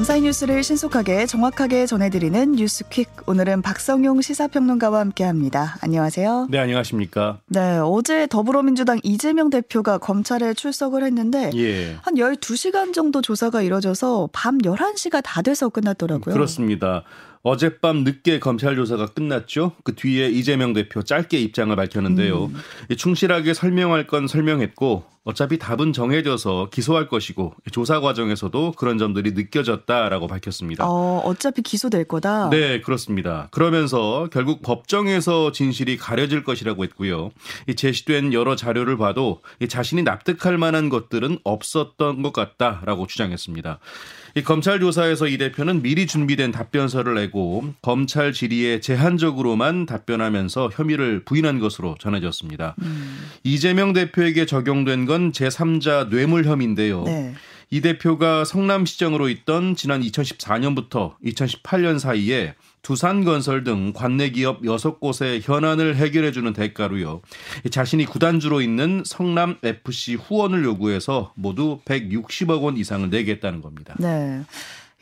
밤사이 뉴스를 신속하게 정확하게 전해드리는 뉴스퀵. 오늘은 박성용 시사평론가와 함께합니다. 안녕하세요. 네, 안녕하십니까. 네, 어제 더불어민주당 이재명 대표가 검찰에 출석을 했는데 예. 한 12시간 정도 조사가 이뤄져서 밤 11시가 다 돼서 끝났더라고요. 그렇습니다. 어젯밤 늦게 검찰 조사가 끝났죠. 그 뒤에 이재명 대표 짧게 입장을 밝혔는데요. 음. 충실하게 설명할 건 설명했고 어차피 답은 정해져서 기소할 것이고 조사 과정에서도 그런 점들이 느껴졌다라고 밝혔습니다. 어, 어차피 기소될 거다. 네, 그렇습니다. 그러면서 결국 법정에서 진실이 가려질 것이라고 했고요. 이 제시된 여러 자료를 봐도 자신이 납득할 만한 것들은 없었던 것 같다라고 주장했습니다. 이 검찰 조사에서 이 대표는 미리 준비된 답변서를 내고 검찰 질의에 제한적으로만 답변하면서 혐의를 부인한 것으로 전해졌습니다. 음. 이재명 대표에게 적용된 건 제3자 뇌물 혐의인데요. 네. 이 대표가 성남시장으로 있던 지난 2014년부터 2018년 사이에 두산건설 등 관내 기업 6곳의 현안을 해결해 주는 대가로요. 자신이 구단주로 있는 성남 FC 후원을 요구해서 모두 160억 원 이상을 내겠다는 겁니다. 네.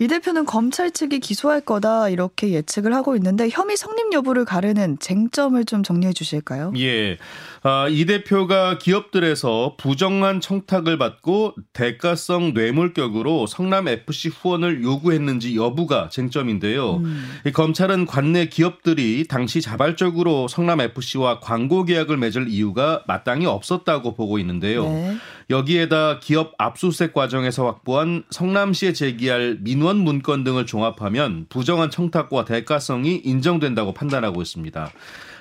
이 대표는 검찰 측이 기소할 거다 이렇게 예측을 하고 있는데 혐의 성립 여부를 가르는 쟁점을 좀 정리해 주실까요? 예. 아, 이 대표가 기업들에서 부정한 청탁을 받고 대가성 뇌물격으로 성남 FC 후원을 요구했는지 여부가 쟁점인데요. 음. 이 검찰은 관내 기업들이 당시 자발적으로 성남 FC와 광고 계약을 맺을 이유가 마땅히 없었다고 보고 있는데요. 네. 여기에다 기업 압수수색 과정에서 확보한 성남시에 제기할 민원 문건 등을 종합하면 부정한 청탁과 대가성이 인정된다고 판단하고 있습니다.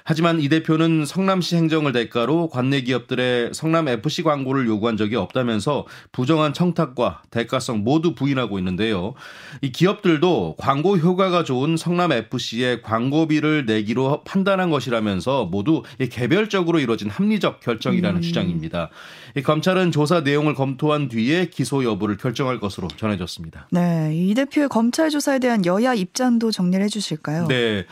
하지만 이 대표는 성남시 행정을 대가로 관내 기업들의 성남 FC 광고를 요구한 적이 없다면서 부정한 청탁과 대가성 모두 부인하고 있는데요. 이 기업들도 광고 효과가 좋은 성남 FC에 광고비를 내기로 판단한 것이라면서 모두 개별적으로 이루어진 합리적 결정이라는 음. 주장입니다. 이 검찰은 조사 내용을 검토한 뒤에 기소 여부를 결정할 것으로 전해졌습니다. 네, 이 대표의 검찰 조사에 대한 여야 입장도 정리를 해주실까요? 네.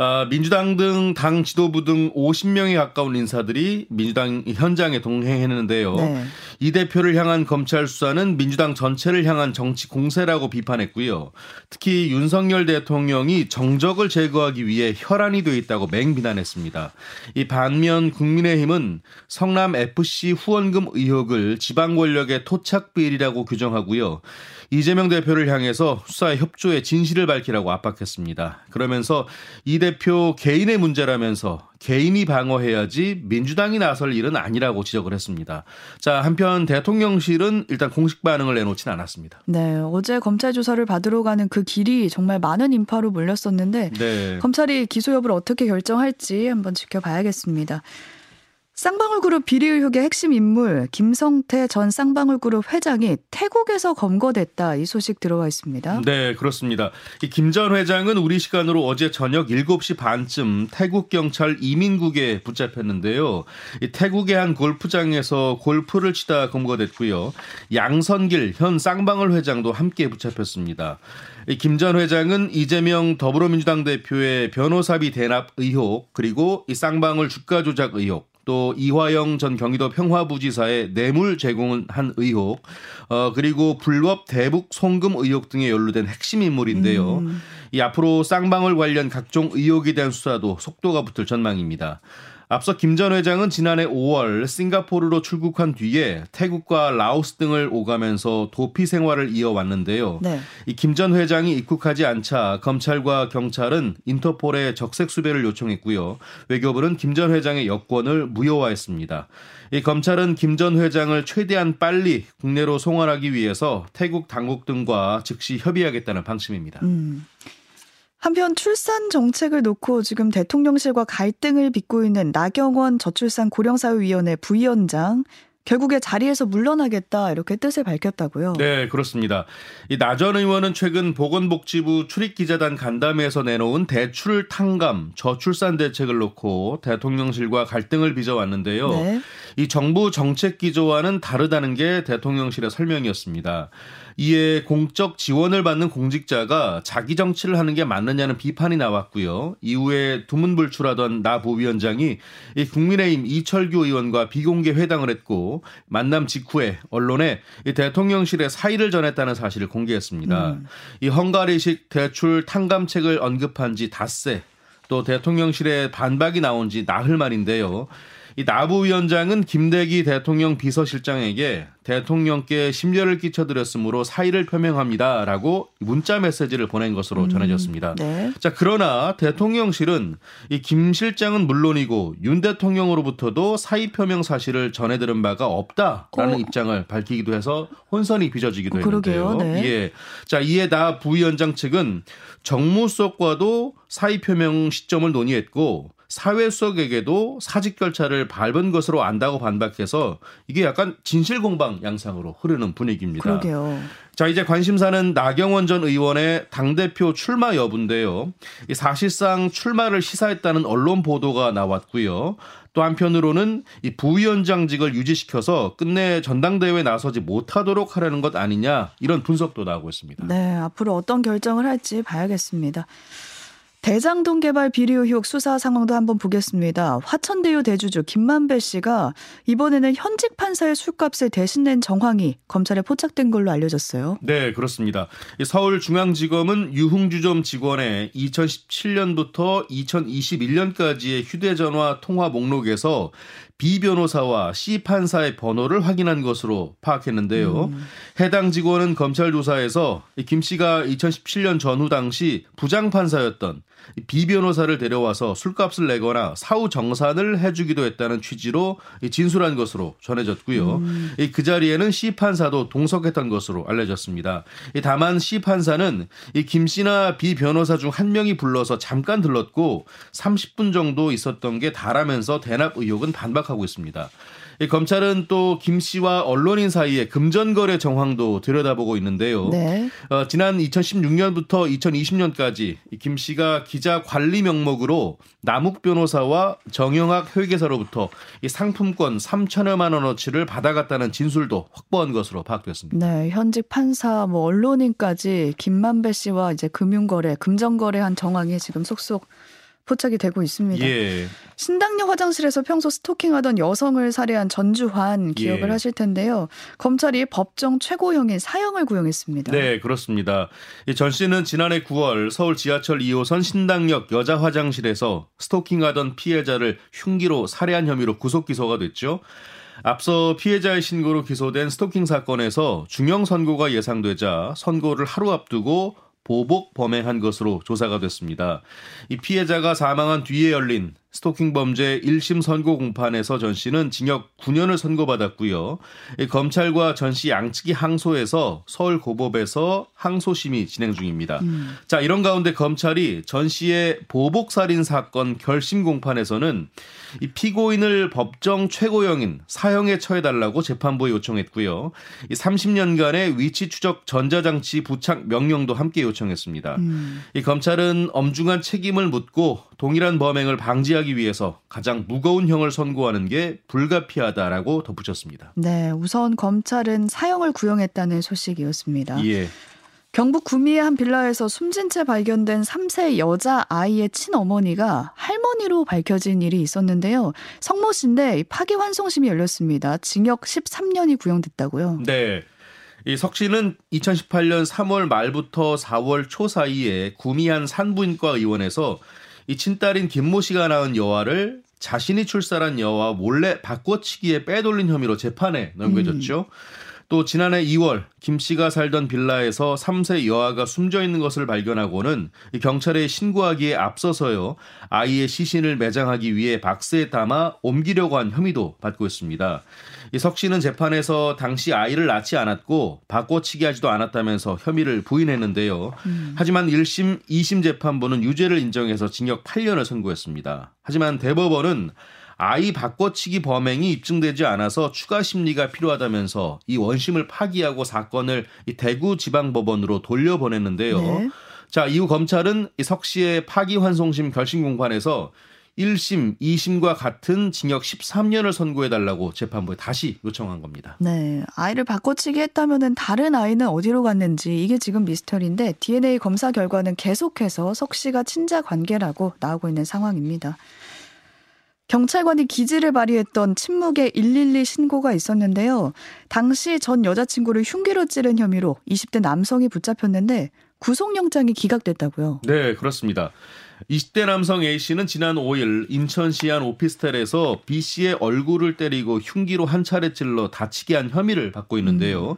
아, 민주당 등 당 지도부 등 50명에 가까운 인사들이 민주당 현장에 동행했는데요. 네. 이 대표를 향한 검찰 수사는 민주당 전체를 향한 정치 공세라고 비판했고요. 특히 윤석열 대통령이 정적을 제거하기 위해 혈안이 돼 있다고 맹비난했습니다. 이 반면 국민의힘은 성남 FC 후원금 의혹을 지방 권력의 토착 비리라고 규정하고요. 이재명 대표를 향해서 수사에 협조의 진실을 밝히라고 압박했습니다. 그러면서 이 대표 개인의 문제라면서 개인이 방어해야지 민주당이 나설 일은 아니라고 지적을 했습니다. 자, 한편 대통령실은 일단 공식 반응을 내놓진 않았습니다. 네, 어제 검찰 조사를 받으러 가는 그 길이 정말 많은 인파로 몰렸었는데 네. 검찰이 기소 여부를 어떻게 결정할지 한번 지켜봐야겠습니다. 쌍방울그룹 비리 의혹의 핵심 인물 김성태 전 쌍방울그룹 회장이 태국에서 검거됐다 이 소식 들어와 있습니다. 네, 그렇습니다. 김 전 회장은 우리 시간으로 어제 저녁 7시 반쯤 태국 경찰 이민국에 붙잡혔는데요. 태국의 한 골프장에서 골프를 치다 검거됐고요. 양선길 현 쌍방울 회장도 함께 붙잡혔습니다. 김 전 회장은 이재명 더불어민주당 대표의 변호사비 대납 의혹 그리고 이 쌍방울 주가 조작 의혹 또 이화영 전 경기도 평화부지사의 뇌물 제공한 의혹, 어, 그리고 불법 대북 송금 의혹 등에 연루된 핵심 인물인데요. 음. 이 앞으로 쌍방울 관련 각종 의혹에 대한 수사도 속도가 붙을 전망입니다. 앞서 김 전 회장은 지난해 5월 싱가포르로 출국한 뒤에 태국과 라오스 등을 오가면서 도피 생활을 이어왔는데요. 네. 이김 전 회장이 입국하지 않자 검찰과 경찰은 인터폴에 적색 수배를 요청했고요. 외교부는 김 전 회장의 여권을 무효화했습니다. 이 검찰은 김 전 회장을 최대한 빨리 국내로 송환하기 위해서 태국 당국 등과 즉시 협의하겠다는 방침입니다. 음. 한편 출산 정책을 놓고 지금 대통령실과 갈등을 빚고 있는 나경원 저출산 고령사회위원회 부위원장 결국에 자리에서 물러나겠다 이렇게 뜻을 밝혔다고요. 네, 그렇습니다. 이 나전 의원은 최근 보건복지부 출입기자단 간담회에서 내놓은 대출 탕감 저출산 대책을 놓고 대통령실과 갈등을 빚어왔는데요. 네. 이 정부 정책 기조와는 다르다는 게 대통령실의 설명이었습니다. 이에 공적 지원을 받는 공직자가 자기 정치를 하는 게 맞느냐는 비판이 나왔고요. 이후에 두문불출하던 나 부위원장이 이 국민의힘 이철규 의원과 비공개 회담을 했고 만남 직후에 언론에 이 대통령실에 사의를 전했다는 사실을 공개했습니다. 음. 이 헝가리식 대출 탕감책을 언급한 지 닷새 또 대통령실에 반박이 나온 지 나흘 만인데요. 이 나부위원장은 김대기 대통령 비서실장에게 대통령께 심려를 끼쳐드렸으므로 사의를 표명합니다라고 문자 메시지를 보낸 것으로 음, 전해졌습니다. 네. 자 그러나 대통령실은 이 김 실장은 물론이고 윤 대통령으로부터도 사의 표명 사실을 전해들은 바가 없다라는 어. 입장을 밝히기도 해서 혼선이 빚어지기도 어, 했는데요. 네. 예. 자 이에 나 부위원장 측은 정무 수석과도 사의 표명 시점을 논의했고 사회 속에게도 사직 절차를 밟은 것으로 안다고 반박해서 이게 약간 진실 공방 양상으로 흐르는 분위기입니다. 그러게요. 자, 이제 관심사는 나경원 전 의원의 당대표 출마 여부인데요. 사실상 출마를 시사했다는 언론 보도가 나왔고요. 또 한편으로는 이 부위원장직을 유지시켜서 끝내 전당대회에 나서지 못하도록 하려는 것 아니냐 이런 분석도 나오고 있습니다. 네, 앞으로 어떤 결정을 할지 봐야겠습니다. 대장동 개발 비리 의혹 수사 상황도 한번 보겠습니다. 화천대유 대주주 김만배 씨가 이번에는 현직 판사의 술값을 대신 낸 정황이 검찰에 포착된 걸로 알려졌어요. 네, 그렇습니다. 서울중앙지검은 유흥주점 직원의 2017년부터 2021년까지의 휴대전화 통화 목록에서 B 변호사와 C 판사의 번호를 확인한 것으로 파악했는데요. 음. 해당 직원은 검찰 조사에서 김 씨가 2017년 전후 당시 부장 판사였던 B 변호사를 데려와서 술값을 내거나 사후 정산을 해주기도 했다는 취지로 진술한 것으로 전해졌고요. 음. 그 자리에는 C 판사도 동석했던 것으로 알려졌습니다. 다만 C 판사는 김 씨나 B 변호사 중 한 명이 불러서 잠깐 들렀고 30분 정도 있었던 게 다라면서 대납 의혹은 반박하고 있습니다. 검찰은 또 김 씨와 언론인 사이의 금전거래 정황도 들여다보고 있는데요. 네. 어, 지난 2016년부터 2020년까지 김 씨가 기자 관리 명목으로 남욱 변호사와 정영학 회계사로부터 이 상품권 3천여만 원어치를 받아갔다는 진술도 확보한 것으로 파악됐습니다. 네, 현직 판사, 뭐 언론인까지 김만배 씨와 이제 금융거래, 금전거래한 정황이 지금 속속 포착이 되고 있습니다. 예. 신당역 화장실에서 평소 스토킹하던 여성을 살해한 전주환 기억을 예. 하실 텐데요. 검찰이 법정 최고형인 사형을 구형했습니다. 네, 그렇습니다. 전 씨는 지난해 9월 서울 지하철 2호선 신당역 여자 화장실에서 스토킹하던 피해자를 흉기로 살해한 혐의로 구속 기소가 됐죠. 앞서 피해자의 신고로 기소된 스토킹 사건에서 중형 선고가 예상되자 선고를 하루 앞두고 보복 범행한 것으로 조사가 됐습니다. 이 피해자가 사망한 뒤에 열린 스토킹 범죄 1심 선고 공판에서 전 씨는 징역 9년을 선고받았고요. 검찰과 전 씨 양측이 항소해서 서울 고법에서 항소심이 진행 중입니다. 음. 자, 이런 가운데 검찰이 전 씨의 보복 살인 사건 결심 공판에서는 이 피고인을 법정 최고형인 사형에 처해달라고 재판부에 요청했고요. 이 30년간의 위치 추적 전자장치 부착 명령도 함께 요청했습니다. 음. 이 검찰은 엄중한 책임을 묻고 동일한 범행을 방지하기 위해서 가장 무거운 형을 선고하는 게 불가피하다라고 덧붙였습니다. 네, 우선 검찰은 사형을 구형했다는 소식이었습니다. 예. 경북 구미의 한 빌라에서 숨진 채 발견된 3세 여자 아이의 친어머니가 할머니로 밝혀진 일이 있었는데요. 성모 씨인데 파기환송심이 열렸습니다. 징역 13년이 구형됐다고요. 네. 이석 씨는 2018년 3월 말부터 4월 초 사이에 구미 한 산부인과 의원에서 이 친딸인 김모 씨가 낳은 여아를 자신이 출산한 여아와 몰래 바꿔치기에 빼돌린 혐의로 재판에 넘겨졌죠. 음. 또 지난해 2월 김 씨가 살던 빌라에서 3세 여아가 숨져 있는 것을 발견하고는 경찰에 신고하기에 앞서서요 아이의 시신을 매장하기 위해 박스에 담아 옮기려고 한 혐의도 받고 있습니다. 이석 씨는 재판에서 당시 아이를 낳지 않았고 바꿔치기 하지도 않았다면서 혐의를 부인했는데요. 음. 하지만 1심, 2심 재판부는 유죄를 인정해서 징역 8년을 선고했습니다. 하지만 대법원은 아이 바꿔치기 범행이 입증되지 않아서 추가 심리가 필요하다면서 이 원심을 파기하고 사건을 이 대구 지방법원으로 돌려보냈는데요. 네. 자, 이후 검찰은 이석 씨의 파기환송심 결심 공판에서 1심, 2심과 같은 징역 13년을 선고해달라고 재판부에 다시 요청한 겁니다. 네. 아이를 바꿔치기 했다면 다른 아이는 어디로 갔는지 이게 지금 미스터리인데 DNA 검사 결과는 계속해서 석 씨가 친자 관계라고 나오고 있는 상황입니다. 경찰관이 기지를 발휘했던 침묵의 112 신고가 있었는데요. 당시 전 여자친구를 흉기로 찌른 혐의로 20대 남성이 붙잡혔는데 구속영장이 기각됐다고요. 네, 그렇습니다. 20대 남성 A씨는 지난 5일 인천시 한 오피스텔에서 B씨의 얼굴을 때리고 흉기로 한 차례 찔러 다치게 한 혐의를 받고 있는데요. 음.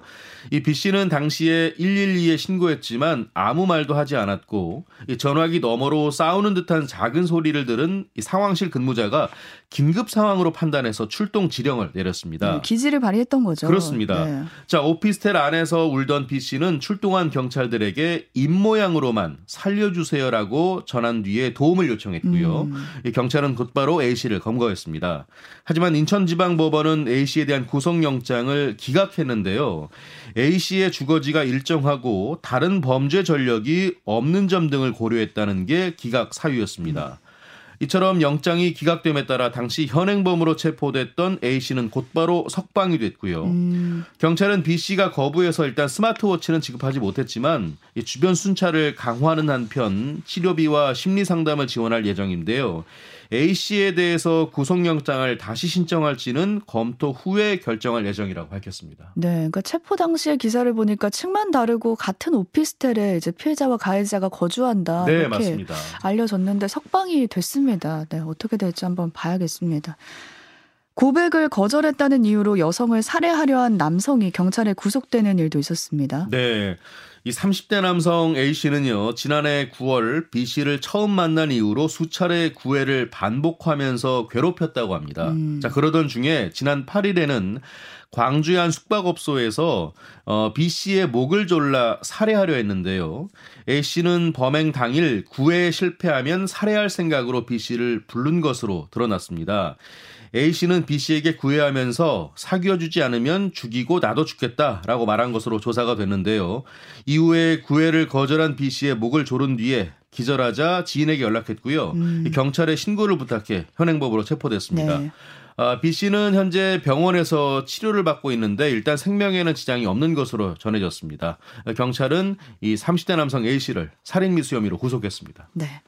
이 B씨는 당시에 112에 신고했지만 아무 말도 하지 않았고 전화기 너머로 싸우는 듯한 작은 소리를 들은 상황실 근무자가 긴급 상황으로 판단해서 출동 지령을 내렸습니다. 네, 기지를 발휘했던 거죠. 그렇습니다. 네. 자, 오피스텔 안에서 울던 B 씨는 출동한 경찰들에게 입모양으로만 살려주세요라고 전한 뒤에 도움을 요청했고요. 음. 경찰은 곧바로 A 씨를 검거했습니다. 하지만 인천지방법원은 A 씨에 대한 구속영장을 기각했는데요. A 씨의 주거지가 일정하고 다른 범죄 전력이 없는 점 등을 고려했다는 게 기각 사유였습니다. 음. 이처럼 영장이 기각됨에 따라 당시 현행범으로 체포됐던 A 씨는 곧바로 석방이 됐고요. 음. 경찰은 B 씨가 거부해서 일단 스마트워치는 지급하지 못했지만 주변 순찰을 강화하는 한편 치료비와 심리 상담을 지원할 예정인데요. A 씨에 대해서 구속영장을 다시 신청할지는 검토 후에 결정할 예정이라고 밝혔습니다. 네, 그러니까 체포 당시의 기사를 보니까 층만 다르고 같은 오피스텔에 이제 피해자와 가해자가 거주한다. 네, 맞습니다. 알려졌는데 석방이 됐습니다. 네, 어떻게 될지 한번 봐야겠습니다. 고백을 거절했다는 이유로 여성을 살해하려 한 남성이 경찰에 구속되는 일도 있었습니다. 네. 이 30대 남성 A 씨는요, 지난해 9월 B 씨를 처음 만난 이후로 수차례 구애를 반복하면서 괴롭혔다고 합니다. 음. 자, 그러던 중에 지난 8일에는 광주의 한 숙박업소에서 어, B 씨의 목을 졸라 살해하려 했는데요. A 씨는 범행 당일 구애에 실패하면 살해할 생각으로 B 씨를 부른 것으로 드러났습니다. A 씨는 B 씨에게 구애하면서 사귀어주지 않으면 죽이고 나도 죽겠다라고 말한 것으로 조사가 됐는데요. 이후에 구애를 거절한 B 씨의 목을 조른 뒤에 기절하자 지인에게 연락했고요. 음. 경찰에 신고를 부탁해 현행법으로 체포됐습니다. 네. 아, B 씨는 현재 병원에서 치료를 받고 있는데 일단 생명에는 지장이 없는 것으로 전해졌습니다. 경찰은 이 30대 남성 A 씨를 살인 미수 혐의로 구속했습니다. 네.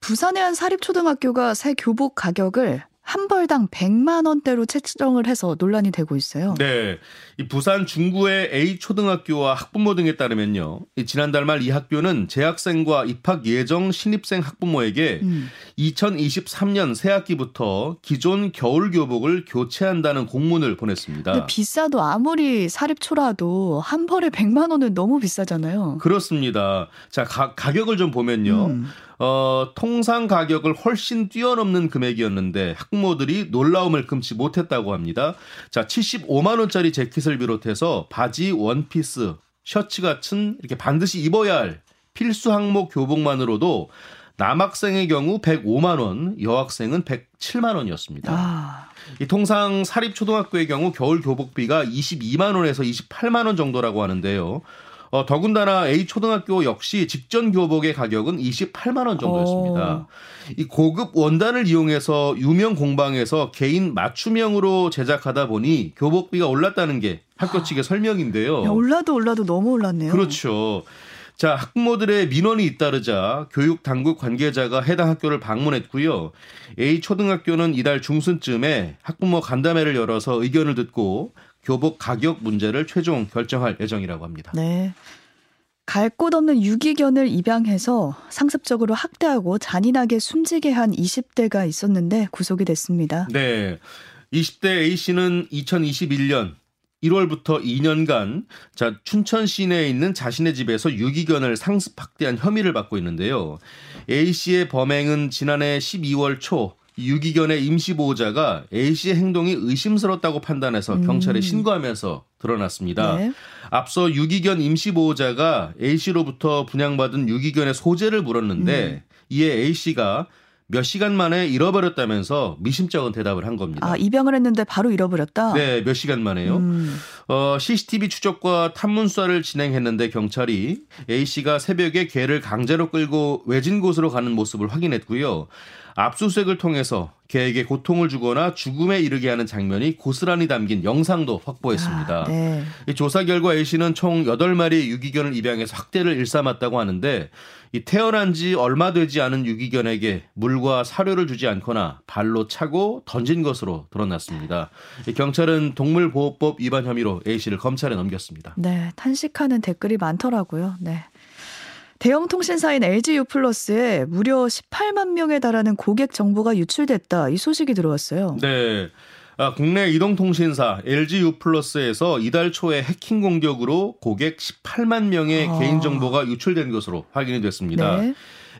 부산의 한 사립초등학교가 새 교복 가격을 한 벌당 100만 원대로 책정을 해서 논란이 되고 있어요. 네. 이 부산 중구의 A 초등학교와 학부모 등에 따르면요. 이 지난달 말 이 학교는 재학생과 입학 예정 신입생 학부모에게 음. 2023년 새학기부터 기존 겨울 교복을 교체한다는 공문을 보냈습니다. 비싸도 아무리 사립초라도 한 벌에 100만 원은 너무 비싸잖아요. 그렇습니다. 자, 가, 가격을 좀 보면요. 음. 어, 통상 가격을 훨씬 뛰어넘는 금액이었는데 학부모들이 놀라움을 금치 못했다고 합니다. 자, 75만 원짜리 재킷을 비롯해서 바지, 원피스, 셔츠 같은 이렇게 반드시 입어야 할 필수 항목 교복만으로도 남학생의 경우 105만 원, 여학생은 107만 원이었습니다. 아. 이 통상 사립 초등학교의 경우 겨울 교복비가 22만 원에서 28만 원 정도라고 하는데요. 어, 더군다나 A 초등학교 역시 직전 교복의 가격은 28만 원 정도였습니다. 오. 어. 이 고급 원단을 이용해서 유명 공방에서 개인 맞춤형으로 제작하다 보니 교복비가 올랐다는 게 학교 측의 설명인데요. 야, 올라도 올라도 너무 올랐네요. 그렇죠. 자, 학부모들의 민원이 잇따르자 교육 당국 관계자가 해당 학교를 방문했고요. A 초등학교는 이달 중순쯤에 학부모 간담회를 열어서 의견을 듣고 교복 가격 문제를 최종 결정할 예정이라고 합니다. 네. 갈 곳 없는 유기견을 입양해서 상습적으로 학대하고 잔인하게 숨지게 한 20대가 있었는데 구속이 됐습니다. 네. 20대 A씨는 2021년 1월부터 2년간 자 춘천 시내에 있는 자신의 집에서 유기견을 상습 학대한 혐의를 받고 있는데요. A 씨의 범행은 지난해 12월 초 유기견의 임시 보호자가 A씨의 행동이 의심스럽다고 판단해서 음. 경찰에 신고하면서 드러났습니다. 네. 앞서 유기견 임시 보호자가 A씨로부터 분양받은 유기견의 소재를 물었는데 음. 이에 A씨가 몇 시간 만에 잃어버렸다면서 미심쩍은 대답을 한 겁니다. 아, 입양을 했는데 바로 잃어버렸다? 네, 몇 시간 만에요. 음. 어, CCTV 추적과 탐문 수사를 진행했는데 경찰이 A씨가 새벽에 개를 강제로 끌고 외진 곳으로 가는 모습을 확인했고요. 압수수색을 통해서 개에게 고통을 주거나 죽음에 이르게 하는 장면이 고스란히 담긴 영상도 확보했습니다. 아, 네. 이 조사 결과 A씨는 총 8마리의 유기견을 입양해서 학대를 일삼았다고 하는데 이 태어난 지 얼마 되지 않은 유기견에게 물과 사료를 주지 않거나 발로 차고 던진 것으로 드러났습니다. 경찰은 동물보호법 위반 혐의로 A씨를 검찰에 넘겼습니다. 네, 탄식하는 댓글이 많더라고요. 네. 대형 통신사인 LG U+에 무려 18만 명에 달하는 고객 정보가 유출됐다. 이 소식이 들어왔어요. 네. 아, 국내 이동통신사 LG U+에서 이달 초에 해킹 공격으로 고객 18만 명의 아. 개인정보가 유출된 것으로 확인이 됐습니다. 네.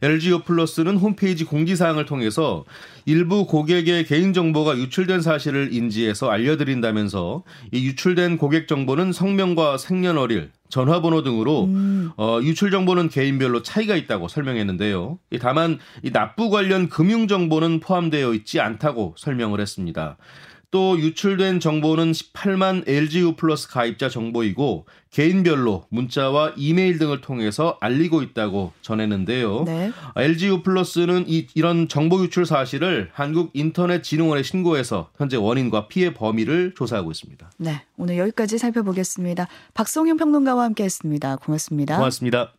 LG U+는 홈페이지 공지사항을 통해서 일부 고객의 개인정보가 유출된 사실을 인지해서 알려드린다면서 이 유출된 고객 정보는 성명과 생년월일, 전화번호 등으로 음. 어, 유출 정보는 개인별로 차이가 있다고 설명했는데요. 다만 이 납부 관련 금융 정보는 포함되어 있지 않다고 설명을 했습니다. 또 유출된 정보는 18만 LGU 플러스 가입자 정보이고 개인별로 문자와 이메일 등을 통해서 알리고 있다고 전했는데요. 네. LGU 플러스는 이, 이런 정보 유출 사실을 한국인터넷진흥원에 신고해서 현재 원인과 피해 범위를 조사하고 있습니다. 네, 오늘 여기까지 살펴보겠습니다. 박성윤 평론가와 함께했습니다. 고맙습니다. 고맙습니다.